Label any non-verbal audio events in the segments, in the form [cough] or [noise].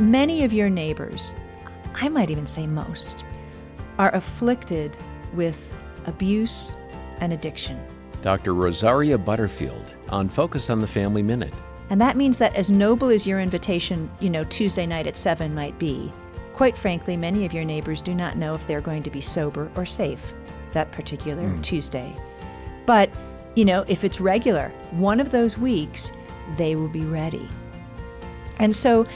many of your neighbors, I might even say most, are afflicted with abuse and addiction. Dr. Rosaria Butterfield on Focus on the Family Minute. And that means that as noble as your invitation, you know, Tuesday night at 7 might be, quite frankly, many of your neighbors do not know if they're going to be sober or safe that particular mm. Tuesday. But, you know, if it's regular, one of those weeks, they will be ready. And so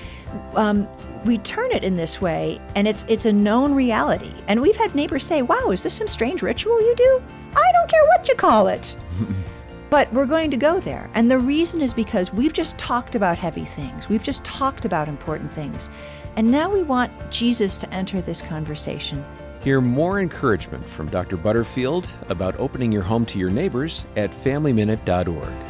um, we turn it in this way, and it's it's a known reality. And we've had neighbors say, "Wow, is this some strange ritual you do?" I don't care what you call it. [laughs] but we're going to go there. And the reason is because we've just talked about heavy things. We've just talked about important things. And now we want Jesus to enter this conversation. Hear more encouragement from Dr. Butterfield about opening your home to your neighbors at FamilyMinute.org.